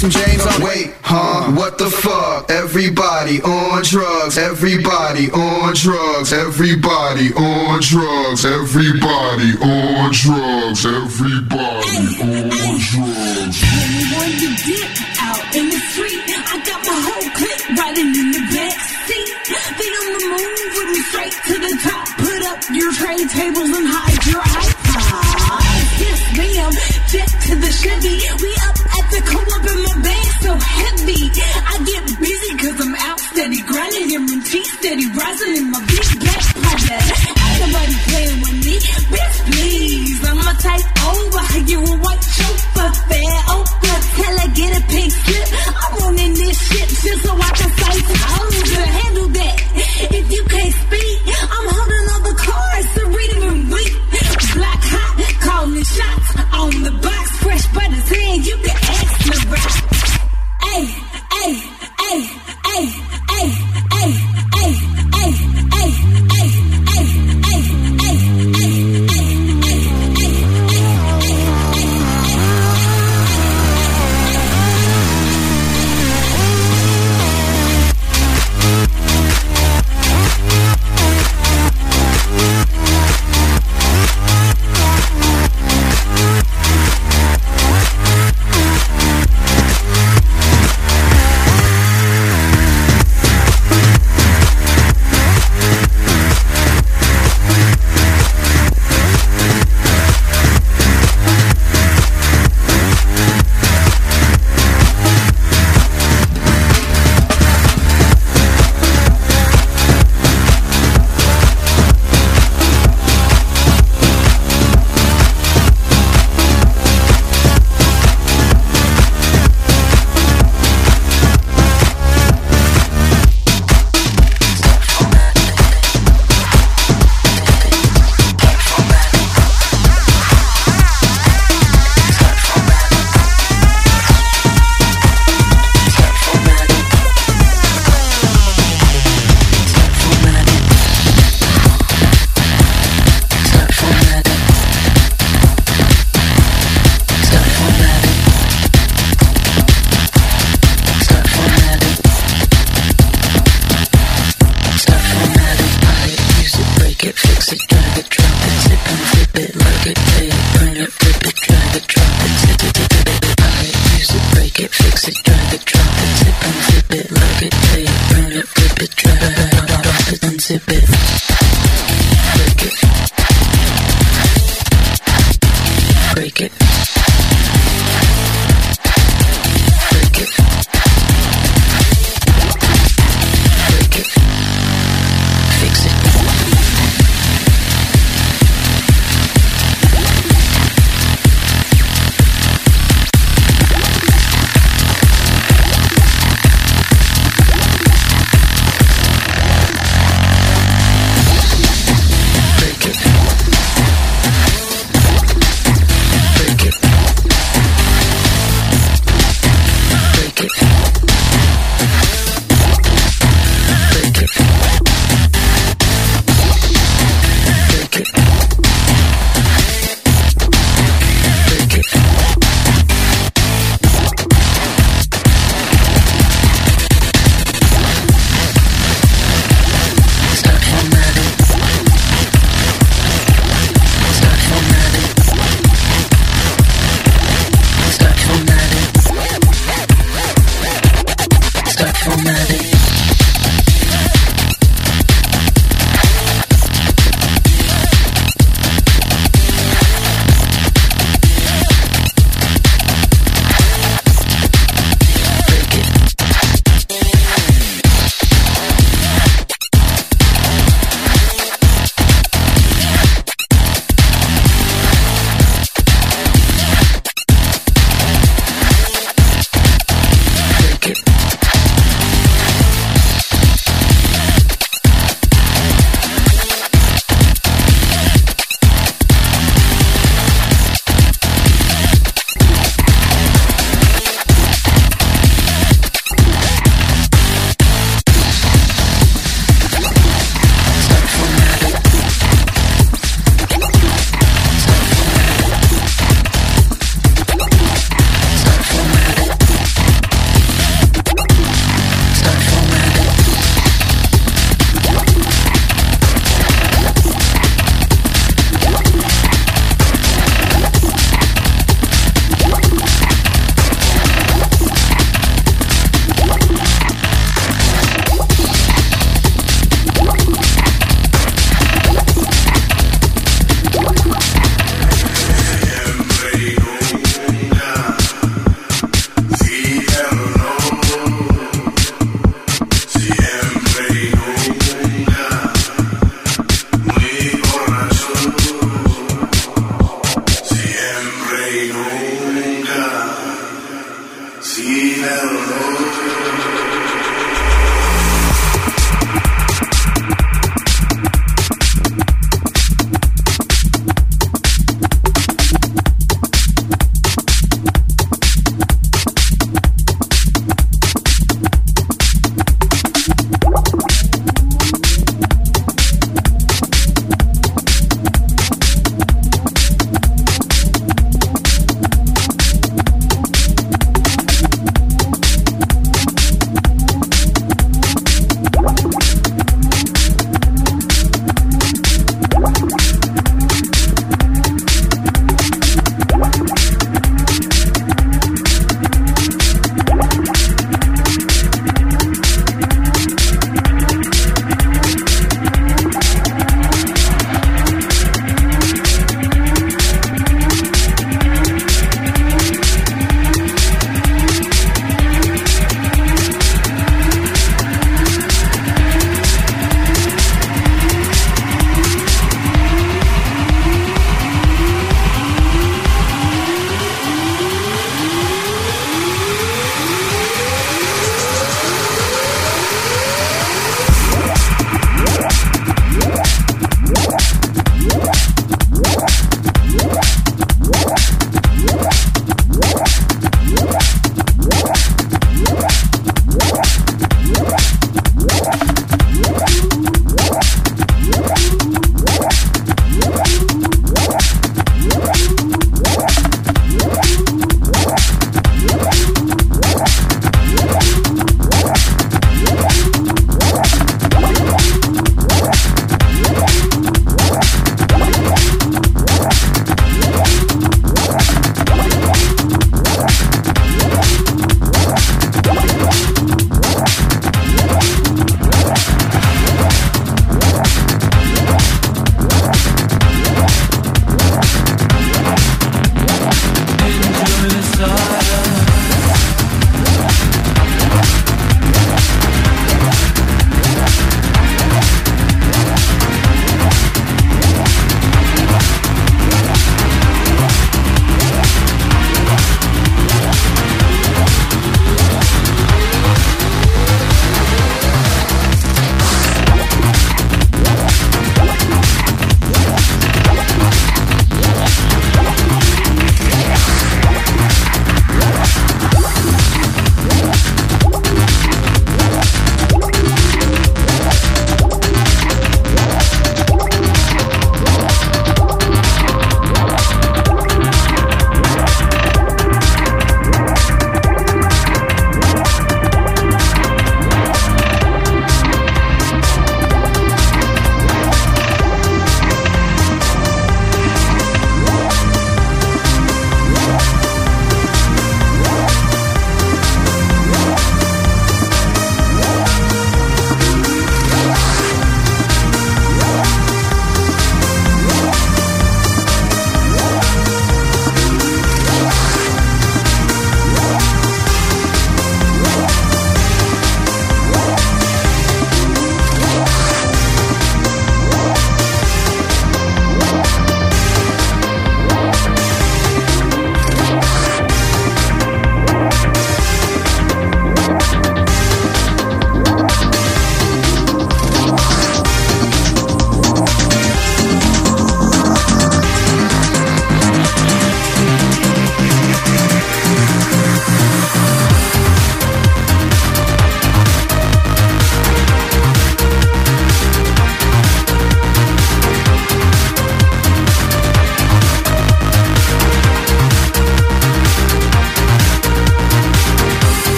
some James on Wait, huh? What the fuck? Everybody on drugs, everybody on drugs, everybody on drugs, everybody on drugs, everybody on drugs. Anyone you get out in the street, I got my whole clique riding in the back seat. They on the move with me straight to the top. Put up your tray tables and hide your iPod. Yes, ma'am. Jet to the Chevy Hustle in my big black Ain't nobody playing with me. Bitch, please. I'm a type over. You a white chauffeur, fair Oprah. Tell get a pink